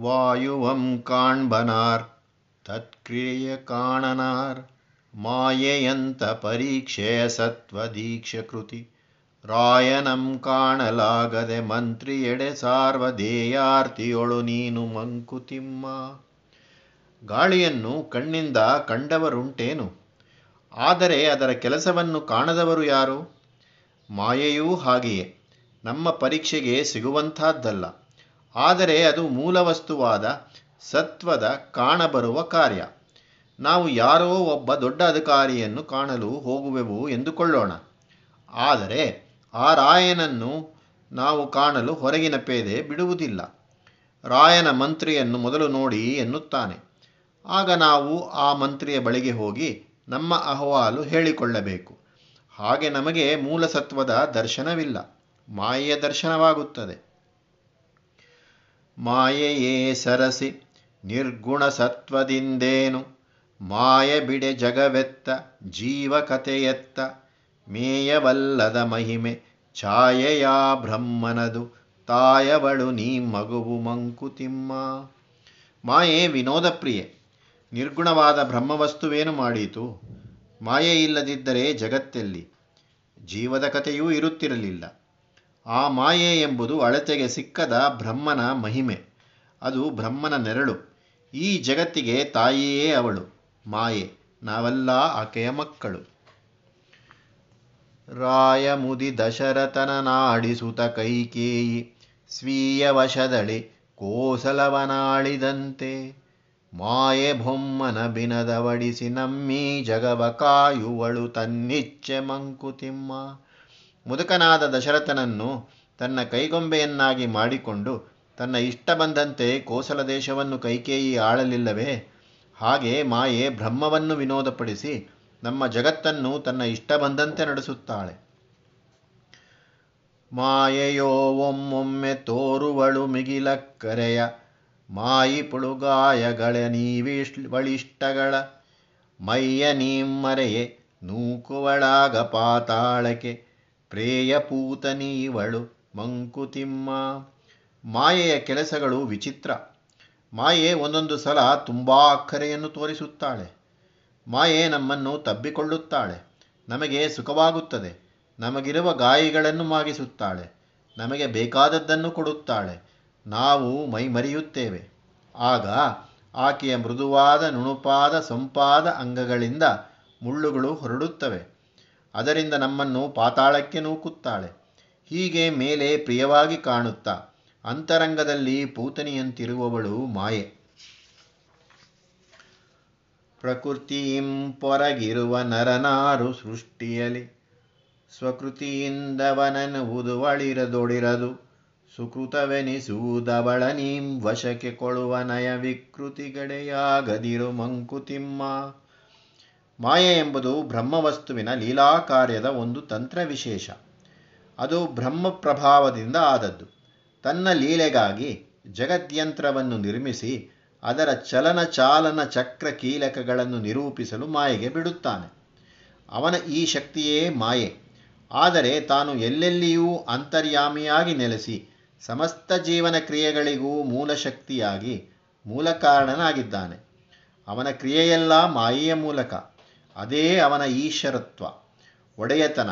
ವಾಯುವಂ ಕಾಣ್ಬನಾರ್, ತತ್ಕ್ರಿಯ ಕಾಣನಾರ್, ಮಾಯೆಯಂತ ಪರೀಕ್ಷೆಯ ಸತ್ವದೀಕ್ಷ ಕೃತಿ ರಾಯನಂ ಕಾಣಲಾಗದೆ ಮಂತ್ರಿ ಎಡೆ ಸಾರ್ವಧೇಯಾರ್ತಿಯೊಳು ನೀನು ಮಂಕುತಿಮ್ಮ. ಗಾಳಿಯನ್ನು ಕಣ್ಣಿಂದ ಕಂಡವರುಂಟೇನು? ಆದರೆ ಅದರ ಕೆಲಸವನ್ನು ಕಾಣದವರು ಯಾರು? ಮಾಯೆಯೂ ಹಾಗೆಯೇ. ನಮ್ಮ ಪರೀಕ್ಷೆಗೆ ಸಿಗುವಂಥದ್ದಲ್ಲ. ಆದರೆ ಅದು ಮೂಲವಸ್ತುವಾದ ಸತ್ವದ ಕಾಣಬರುವ ಕಾರ್ಯ. ನಾವು ಯಾರೋ ಒಬ್ಬ ದೊಡ್ಡ ಅಧಿಕಾರಿಯನ್ನು ಕಾಣಲು ಹೋಗುವೆವು ಎಂದುಕೊಳ್ಳೋಣ. ಆದರೆ ಆ ರಾಯನನ್ನು ನಾವು ಕಾಣಲು ಹೊರಗಿನ ಪೇದೆ ಬಿಡುವುದಿಲ್ಲ. ರಾಯನ ಮಂತ್ರಿಯನ್ನು ಮೊದಲು ನೋಡಿ ಎನ್ನುತ್ತಾನೆ. ಆಗ ನಾವು ಆ ಮಂತ್ರಿಯ ಬಳಿಗೆ ಹೋಗಿ ನಮ್ಮ ಅಹವಾಲು ಹೇಳಿಕೊಳ್ಳಬೇಕು. ಹಾಗೆ ನಮಗೆ ಮೂಲಸತ್ವದ ದರ್ಶನವಿಲ್ಲ. ಮಾಯೆಯ ದರ್ಶನವಾಗುತ್ತದೆ. ಮಾಯೆಯೇ ಸರಸಿ ನಿರ್ಗುಣ ಸತ್ವದಿಂದೇನು ಮಾಯ ಬಿಡೆ ಜಗವೆತ್ತ ಜೀವಕತೆಯೆತ್ತ ಮೇಯವಲ್ಲದ ಮಹಿಮೆ, ಛಾಯೆಯ ಬ್ರಹ್ಮನದು, ತಾಯವಳು ನೀ ಮಗುವು ಮಂಕುತಿಮ್ಮ. ಮಾಯೆ ವಿನೋದ ಪ್ರಿಯೆ, ನಿರ್ಗುಣವಾದ ಬ್ರಹ್ಮವಸ್ತುವೇನು ಮಾಡೀತು? ಮಾಯೆ ಇಲ್ಲದಿದ್ದರೆ ಜಗತ್ತಲ್ಲಿ ಜೀವದ ಕಥೆಯೂ ಇರುತ್ತಿರಲಿಲ್ಲ. ಆ ಮಾಯೆ ಎಂಬುದು ಅಳತೆಗೆ ಸಿಕ್ಕದ ಬ್ರಹ್ಮನ ಮಹಿಮೆ. ಅದು ಬ್ರಹ್ಮನ ನೆರಳು. ಈ ಜಗತ್ತಿಗೆ ತಾಯಿಯೇ ಅವಳು. ಮಾಯೆ. ನಾವೆಲ್ಲ ಆಕೆಯ ಮಕ್ಕಳು. ರಾಯ ಮುದಿ ದಶರಥನ ನಾಡಿಸುತ ಕೈಕೇಯಿ, ಸ್ವೀಯ ವಶದಳಿ ಕೋಸಲವನಾಳಿದಂತೆ. ಮಾಯೆ ಬೊಮ್ಮನ ಬಿನದವಡಿಸಿ ನಮ್ಮಿ ಜಗವ ಕಾಯುವಳು ತನ್ನಿಚ್ಛೆ ಮಂಕುತಿಮ್ಮ. ಮುದುಕನಾದ ದಶರಥನನ್ನು ತನ್ನ ಕೈಗೊಂಬೆಯನ್ನಾಗಿ ಮಾಡಿಕೊಂಡು ತನ್ನ ಇಷ್ಟ ಬಂದಂತೆ ಕೋಸಲ ದೇಶವನ್ನು ಕೈಕೇಯಿ ಆಳಲಿಲ್ಲವೇ? ಹಾಗೆ ಮಾಯೆ ಬ್ರಹ್ಮವನ್ನು ವಿನೋದಪಡಿಸಿ ನಮ್ಮ ಜಗತ್ತನ್ನು ತನ್ನ ಇಷ್ಟ ಬಂದಂತೆ ನಡೆಸುತ್ತಾಳೆ. ಮಾಯೆಯೋ ಒಮ್ಮೊಮ್ಮೆ ತೋರುವಳು ಮಿಗಿಲ ಕರೆಯ, ಮಾಯಿ ಪುಳುಗಾಯಗಳ ನೀವಿಷ್ ಬಳಿಷ್ಟಗಳ ಮೈಯ ನೀಮ್ಮರೆಯೇ ನೂಕುವಳಾಗ ಪಾತಾಳಕ್ಕೆ. ಪ್ರೇಯ ಪೂತನೀವಳು ಮಂಕುತಿಮ್ಮ. ಮಾಯೆಯ ಕೆಲಸಗಳು ವಿಚಿತ್ರ. ಮಾಯೆ ಒಂದೊಂದು ಸಲ ತುಂಬ ಅಕ್ಕರೆಯನ್ನು ತೋರಿಸುತ್ತಾಳೆ. ಮಾಯೆ ನಮ್ಮನ್ನು ತಬ್ಬಿಕೊಳ್ಳುತ್ತಾಳೆ. ನಮಗೆ ಸುಖವಾಗುತ್ತದೆ. ನಮಗಿರುವ ಗಾಯಿಗಳನ್ನು ಮಾಗಿಸುತ್ತಾಳೆ. ನಮಗೆ ಬೇಕಾದದ್ದನ್ನು ಕೊಡುತ್ತಾಳೆ. ನಾವು ಮೈಮರೆಯುತ್ತೇವೆ. ಆಗ ಆಕೆಯ ಮೃದುವಾದ ನುಣುಪಾದ ಸೊಂಪಾದ ಅಂಗಗಳಿಂದ ಮುಳ್ಳುಗಳು ಹೊರಡುತ್ತವೆ. ಅದರಿಂದ ನಮ್ಮನ್ನು ಪಾತಾಳಕ್ಕೆ ನೂಕುತ್ತಾಳೆ. ಹೀಗೆ ಮೇಲೆ ಪ್ರಿಯವಾಗಿ ಕಾಣುತ್ತಾ ಅಂತರಂಗದಲ್ಲಿ ಪೂತನಿಯಂತಿರುವವಳು ಮಾಯೆ. ಪ್ರಕೃತಿಯಿಂ ಪೊರಗಿರುವ ನರನಾರು ಸೃಷ್ಟಿಯಲಿ ಸ್ವಕೃತಿಯಿಂದವನನುವುದು ಸುಕೃತವೆನಿಸುವುದವಳ ನೀಂ ವಶಕ್ಕೆ ಕೊಳುವ ನಯ ವಿಕೃತಿಗಡೆಯಾಗದಿರು ಮಂಕುತಿಮ್ಮ. ಮಾಯೆ ಎಂಬುದು ಬ್ರಹ್ಮವಸ್ತುವಿನ ಲೀಲಾ ಕಾರ್ಯದ ಒಂದು ತಂತ್ರ ವಿಶೇಷ ಅದು ಬ್ರಹ್ಮ ಪ್ರಭಾವದಿಂದ ಆದದ್ದು. ತನ್ನ ಲೀಲೆಗಾಗಿ ಜಗದ್ಯಂತ್ರವನ್ನು ನಿರ್ಮಿಸಿ ಅದರ ಚಲನ ಚಾಲನ ಚಕ್ರ ಕೀಲಕಗಳನ್ನು ನಿರೂಪಿಸಲು ಮಾಯೆಗೆ ಬಿಡುತ್ತಾನೆ. ಅವನ ಈ ಶಕ್ತಿಯೇ ಮಾಯೆ. ಆದರೆ ತಾನು ಎಲ್ಲೆಲ್ಲಿಯೂ ಅಂತರ್ಯಾಮಿಯಾಗಿ ನೆಲೆಸಿ ಸಮಸ್ತ ಜೀವನ ಕ್ರಿಯೆಗಳಿಗೂ ಮೂಲ ಶಕ್ತಿಯಾಗಿ ಮೂಲ ಕಾರಣನಾಗಿದ್ದಾನೆ ಅವನ ಕ್ರಿಯೆಯೆಲ್ಲ ಮಾಯೆಯ ಮೂಲಕ. ಅದೇ ಅವನ ಈಶ್ವರತ್ವ, ಒಡೆಯತನ.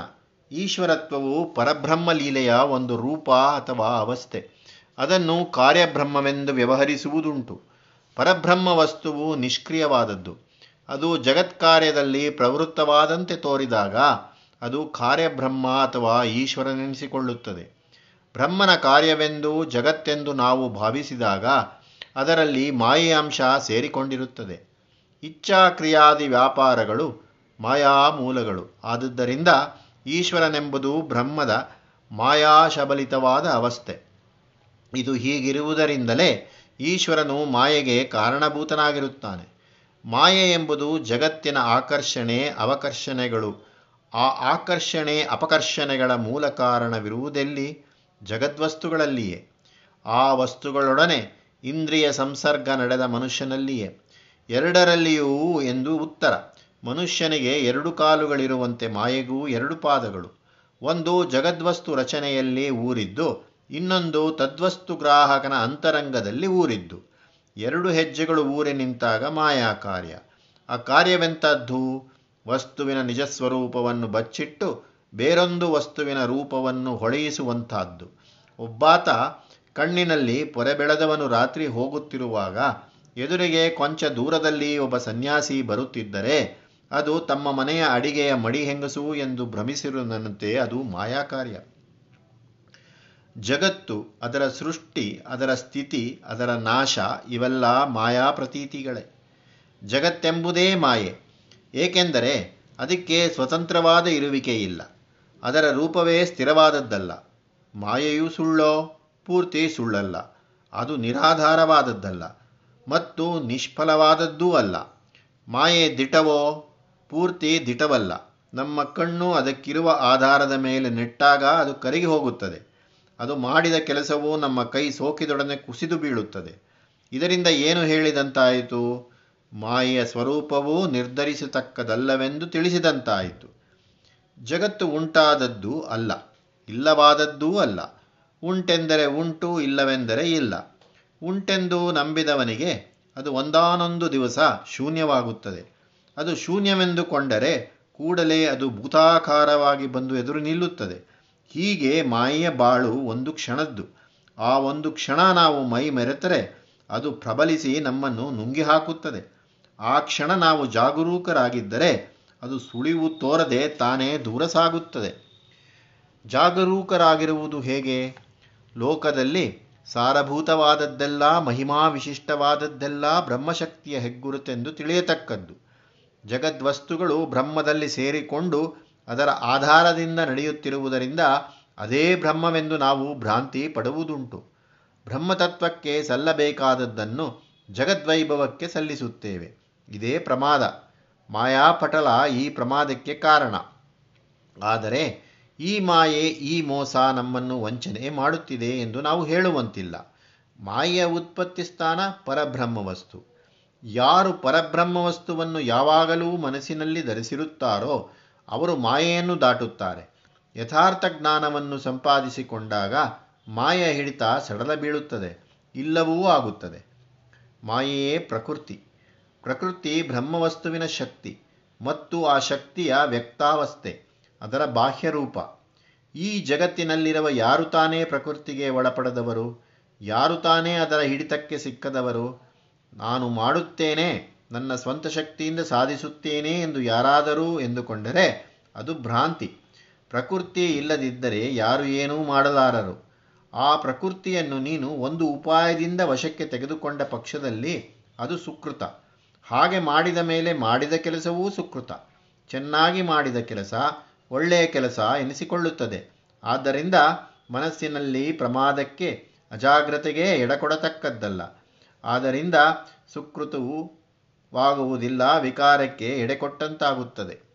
ಈಶ್ವರತ್ವವು ಪರಬ್ರಹ್ಮ ಲೀಲೆಯ ಒಂದು ರೂಪ ಅಥವಾ ಅವಸ್ಥೆ. ಅದನ್ನು ಕಾರ್ಯಬ್ರಹ್ಮವೆಂದು ವ್ಯವಹರಿಸುವುದುಂಟು. ಪರಬ್ರಹ್ಮ ವಸ್ತುವು ನಿಷ್ಕ್ರಿಯವಾದದ್ದು. ಅದು ಜಗತ್ಕಾರ್ಯದಲ್ಲಿ ಪ್ರವೃತ್ತವಾದಂತೆ ತೋರಿದಾಗ ಅದು ಕಾರ್ಯಬ್ರಹ್ಮ ಅಥವಾ ಈಶ್ವರನೆನಿಸಿಕೊಳ್ಳುತ್ತದೆ. ಬ್ರಹ್ಮನ ಕಾರ್ಯವೆಂದು ಜಗತ್ತೆಂದು ನಾವು ಭಾವಿಸಿದಾಗ ಅದರಲ್ಲಿ ಮಾಯೆಯಾಂಶ ಸೇರಿಕೊಂಡಿರುತ್ತದೆ. ಇಚ್ಛಾಕ್ರಿಯಾದಿ ವ್ಯಾಪಾರಗಳು ಮಾಯಾ ಮೂಲಗಳು ಆದುದರಿಂದ ಈಶ್ವರನೆಂಬುದು ಬ್ರಹ್ಮದ ಮಾಯಾಶಬಲಿತವಾದ ಅವಸ್ಥೆ. ಇದು ಹೀಗಿರುವುದರಿಂದಲೇ ಈಶ್ವರನು ಮಾಯೆಗೆ ಕಾರಣಭೂತನಾಗಿರುತ್ತಾನೆ. ಮಾಯೆ ಎಂಬುದು ಜಗತ್ತಿನ ಆಕರ್ಷಣೆ, ಅವಕರ್ಷಣೆಗಳು. ಆ ಆಕರ್ಷಣೆ, ಅಪಕರ್ಷಣೆಗಳ ಮೂಲ ಕಾರಣವಿರುವುದೆಲ್ಲಿ? ಜಗದ್ವಸ್ತುಗಳಲ್ಲಿಯೇ. ಆ ವಸ್ತುಗಳೊಡನೆ ಇಂದ್ರಿಯ ಸಂಸರ್ಗ ನಡೆದ ಮನುಷ್ಯನಲ್ಲಿಯೇ. ಎರಡರಲ್ಲಿಯೂ ಎಂದು ಉತ್ತರ. ಮನುಷ್ಯನಿಗೆ ಎರಡು ಕಾಲುಗಳಿರುವಂತೆ ಮಾಯೆಗೂ ಎರಡು ಪಾದಗಳು. ಒಂದು ಜಗದ್ವಸ್ತು ರಚನೆಯಲ್ಲಿ ಊರಿದ್ದು, ಇನ್ನೊಂದು ತದ್ವಸ್ತು ಗ್ರಾಹಕನ ಅಂತರಂಗದಲ್ಲಿ ಊರಿದ್ದು. ಎರಡು ಹೆಜ್ಜೆಗಳು ಊರೆ ನಿಂತಾಗ ಮಾಯಾ ಕಾರ್ಯ. ಆ ಕಾರ್ಯವೆಂಥದ್ದು? ವಸ್ತುವಿನ ನಿಜ ಸ್ವರೂಪವನ್ನು ಬಚ್ಚಿಟ್ಟು ಬೇರೊಂದು ವಸ್ತುವಿನ ರೂಪವನ್ನು ಹೊಳೆಯಿಸುವಂತಹದ್ದು ಒಬ್ಬಾತ ಕಣ್ಣಿನಲ್ಲಿ ಪೊರೆ ಬೆಳೆದವನು ರಾತ್ರಿ ಹೋಗುತ್ತಿರುವಾಗ ಎದುರಿಗೆ ಕೊಂಚ ದೂರದಲ್ಲಿ ಒಬ್ಬ ಸನ್ಯಾಸಿ ಬರುತ್ತಿದ್ದರೆ, ಅದು ತಮ್ಮ ಮನೆಯ ಅಡಿಗೆಯ ಮಡಿ ಹೆಂಗಸು ಎಂದು ಭ್ರಮಿಸಿರುವಂತೆ ಅದು ಮಾಯಾಕಾರ್ಯ. ಜಗತ್ತು, ಅದರ ಸೃಷ್ಟಿ, ಅದರ ಸ್ಥಿತಿ, ಅದರ ನಾಶ, ಇವೆಲ್ಲ ಮಾಯಾ ಪ್ರತೀತಿಗಳೇ. ಜಗತ್ತೆಂಬುದೇ ಮಾಯೆ. ಏಕೆಂದರೆ ಅದಕ್ಕೆ ಸ್ವತಂತ್ರವಾದ ಇರುವಿಕೆ ಇಲ್ಲ. ಅದರ ರೂಪವೇ ಸ್ಥಿರವಾದದ್ದಲ್ಲ. ಮಾಯೆಯೂ ಸುಳ್ಳೋ, ಪೂರ್ತಿ ಸುಳ್ಳಲ್ಲ. ಅದು ನಿರಾಧಾರವಾದದ್ದಲ್ಲ. ಮತ್ತು ನಿಷ್ಫಲವಾದದ್ದೂ ಅಲ್ಲ. ಮಾಯೆ ದಿಟವೋ, ಪೂರ್ತಿ ದಿಟವಲ್ಲ. ನಮ್ಮ ಕಣ್ಣು ಅದಕ್ಕಿರುವ ಆಧಾರದ ಮೇಲೆ ನೆಟ್ಟಾಗ ಅದು ಕರಗಿ ಹೋಗುತ್ತದೆ. ಅದು ಮಾಡಿದ ಕೆಲಸವು ನಮ್ಮ ಕೈ ಸೋಕಿದೊಡನೆ ಕುಸಿದು ಬೀಳುತ್ತದೆ. ಇದರಿಂದ ಏನು ಹೇಳಿದಂತಾಯಿತು? ಮಾಯೆಯ ಸ್ವರೂಪವೂ ನಿರ್ಧರಿಸತಕ್ಕದಲ್ಲವೆಂದು ತಿಳಿಸಿದಂತಾಯಿತು. ಜಗತ್ತು ಉಂಟಾದದ್ದು ಅಲ್ಲ, ಇಲ್ಲವಾದದ್ದೂ ಅಲ್ಲ. ಉಂಟೆಂದರೆ ಉಂಟು, ಇಲ್ಲವೆಂದರೆ ಇಲ್ಲ. ಉಂಟೆಂದು ನಂಬಿದವನಿಗೆ ಅದು ಒಂದಾನೊಂದು ದಿವಸ ಶೂನ್ಯವಾಗುತ್ತದೆ. ಅದು ಶೂನ್ಯವೆಂದುಕೊಂಡರೆ ಕೂಡಲೇ ಅದು ಭೂತಾಕಾರವಾಗಿ ಬಂದು ಎದುರು ನಿಲ್ಲುತ್ತದೆ. ಹೀಗೆ ಮಾಯೆಯ ಬಾಳು ಒಂದು ಕ್ಷಣದ್ದು. ಆ ಒಂದು ಕ್ಷಣ ನಾವು ಮೈ ಮೆರೆತರೆ ಅದು ಪ್ರಬಲಿಸಿ ನಮ್ಮನ್ನು ನುಂಗಿ ಹಾಕುತ್ತದೆ ಆ ಕ್ಷಣ ನಾವು ಜಾಗರೂಕರಾಗಿದ್ದರೆ ಅದು ಸುಳಿವು ತೋರದೆ ತಾನೇ ದೂರ ಸಾಗುತ್ತದೆ. ಜಾಗರೂಕರಾಗಿರುವುದು ಹೇಗೆ? ಲೋಕದಲ್ಲಿ ಸಾರಭೂತವಾದದ್ದೆಲ್ಲ ಮಹಿಮಾ ವಿಶಿಷ್ಟವಾದದ್ದೆಲ್ಲ ಬ್ರಹ್ಮಶಕ್ತಿಯ ಹೆಗ್ಗುರುತೆಂದು ತಿಳಿಯತಕ್ಕದ್ದು. ಜಗದ್ವಸ್ತುಗಳು ಬ್ರಹ್ಮದಲ್ಲಿ ಸೇರಿಕೊಂಡು ಅದರ ಆಧಾರದಿಂದ ನಡೆಯುತ್ತಿರುವುದರಿಂದ ಅದೇ ಬ್ರಹ್ಮವೆಂದು ನಾವು ಭ್ರಾಂತಿ ಪಡುವುದುಂಟು. ಬ್ರಹ್ಮತತ್ವಕ್ಕೆ ಸಲ್ಲಬೇಕಾದದ್ದನ್ನು ಜಗದ್ವೈಭವಕ್ಕೆ ಸಲ್ಲಿಸುತ್ತೇವೆ. ಇದೇ ಪ್ರಮಾದ. ಮಾಯಾಪಟಲ ಈ ಪ್ರಮಾದಕ್ಕೆ ಕಾರಣ. ಆದರೆ ಈ ಮಾಯೆ, ಈ ಮೋಸ ನಮ್ಮನ್ನು ವಂಚನೆ ಮಾಡುತ್ತಿದೆ ಎಂದು ನಾವು ಹೇಳುವಂತಿಲ್ಲ. ಮಾಯೆಯ ಉತ್ಪತ್ತಿ ಸ್ಥಾನ ಪರಬ್ರಹ್ಮ ವಸ್ತು ಯಾರು ಪರಬ್ರಹ್ಮ ವಸ್ತುವನ್ನು ಯಾವಾಗಲೂ ಮನಸ್ಸಿನಲ್ಲಿ ಧರಿಸಿರುತ್ತಾರೋ ಅವರು ಮಾಯೆಯನ್ನು ದಾಟುತ್ತಾರೆ. ಯಥಾರ್ಥ ಜ್ಞಾನವನ್ನು ಸಂಪಾದಿಸಿಕೊಂಡಾಗ ಮಾಯ ಹಿಡಿತ ಸಡಲ ಬೀಳುತ್ತದೆ, ಇಲ್ಲವೂ ಆಗುತ್ತದೆ. ಮಾಯೆಯೇ ಪ್ರಕೃತಿ. ಪ್ರಕೃತಿ ಬ್ರಹ್ಮವಸ್ತುವಿನ ಶಕ್ತಿ ಮತ್ತು ಆ ಶಕ್ತಿಯ ವ್ಯಕ್ತಾವಸ್ಥೆ. ಅದರ ಬಾಹ್ಯರೂಪ ಈ ಜಗತ್ತಿನಲ್ಲಿರುವ ಯಾರು ತಾನೇ ಪ್ರಕೃತಿಗೆ ಒಳಪಡದವರು, ಯಾರು ತಾನೇ ಅದರ ಹಿಡಿತಕ್ಕೆ ಸಿಕ್ಕದವರು, ನಾನು ಮಾಡುತ್ತೇನೆ, ನನ್ನ ಸ್ವಂತ ಶಕ್ತಿಯಿಂದ ಸಾಧಿಸುತ್ತೇನೆ ಎಂದು ಯಾರಾದರೂ ಎಂದುಕೊಂಡರೆ ಅದು ಭ್ರಾಂತಿ. ಪ್ರಕೃತಿ ಇಲ್ಲದಿದ್ದರೆ ಯಾರು ಏನೂ ಮಾಡಲಾರರು. ಆ ಪ್ರಕೃತಿಯನ್ನು ನೀನು ಒಂದು ಉಪಾಯದಿಂದ ವಶಕ್ಕೆ ತೆಗೆದುಕೊಂಡ ಪಕ್ಷದಲ್ಲಿ ಅದು ಸುಕೃತ. ಹಾಗೆ ಮಾಡಿದ ಮೇಲೆ ಮಾಡಿದ ಕೆಲಸವೂ ಸುಕೃತ. ಚೆನ್ನಾಗಿ ಮಾಡಿದ ಕೆಲಸ ಒಳ್ಳೆಯ ಕೆಲಸ ಎನಿಸಿಕೊಳ್ಳುತ್ತದೆ. ಆದ್ದರಿಂದ ಮನಸ್ಸಿನಲ್ಲಿ ಪ್ರಮಾದಕ್ಕೆ ಅಜಾಗ್ರತೆಗೆ ಎಡಕೊಡತಕ್ಕದ್ದಲ್ಲ. ಆದ್ದರಿಂದ ಸುಕೃತವು ವಾಗುವುದಿಲ್ಲ ವಿಕಾರಕ್ಕೆ ಎಡೆಕೊಟ್ಟಂತಾಗುತ್ತದೆ.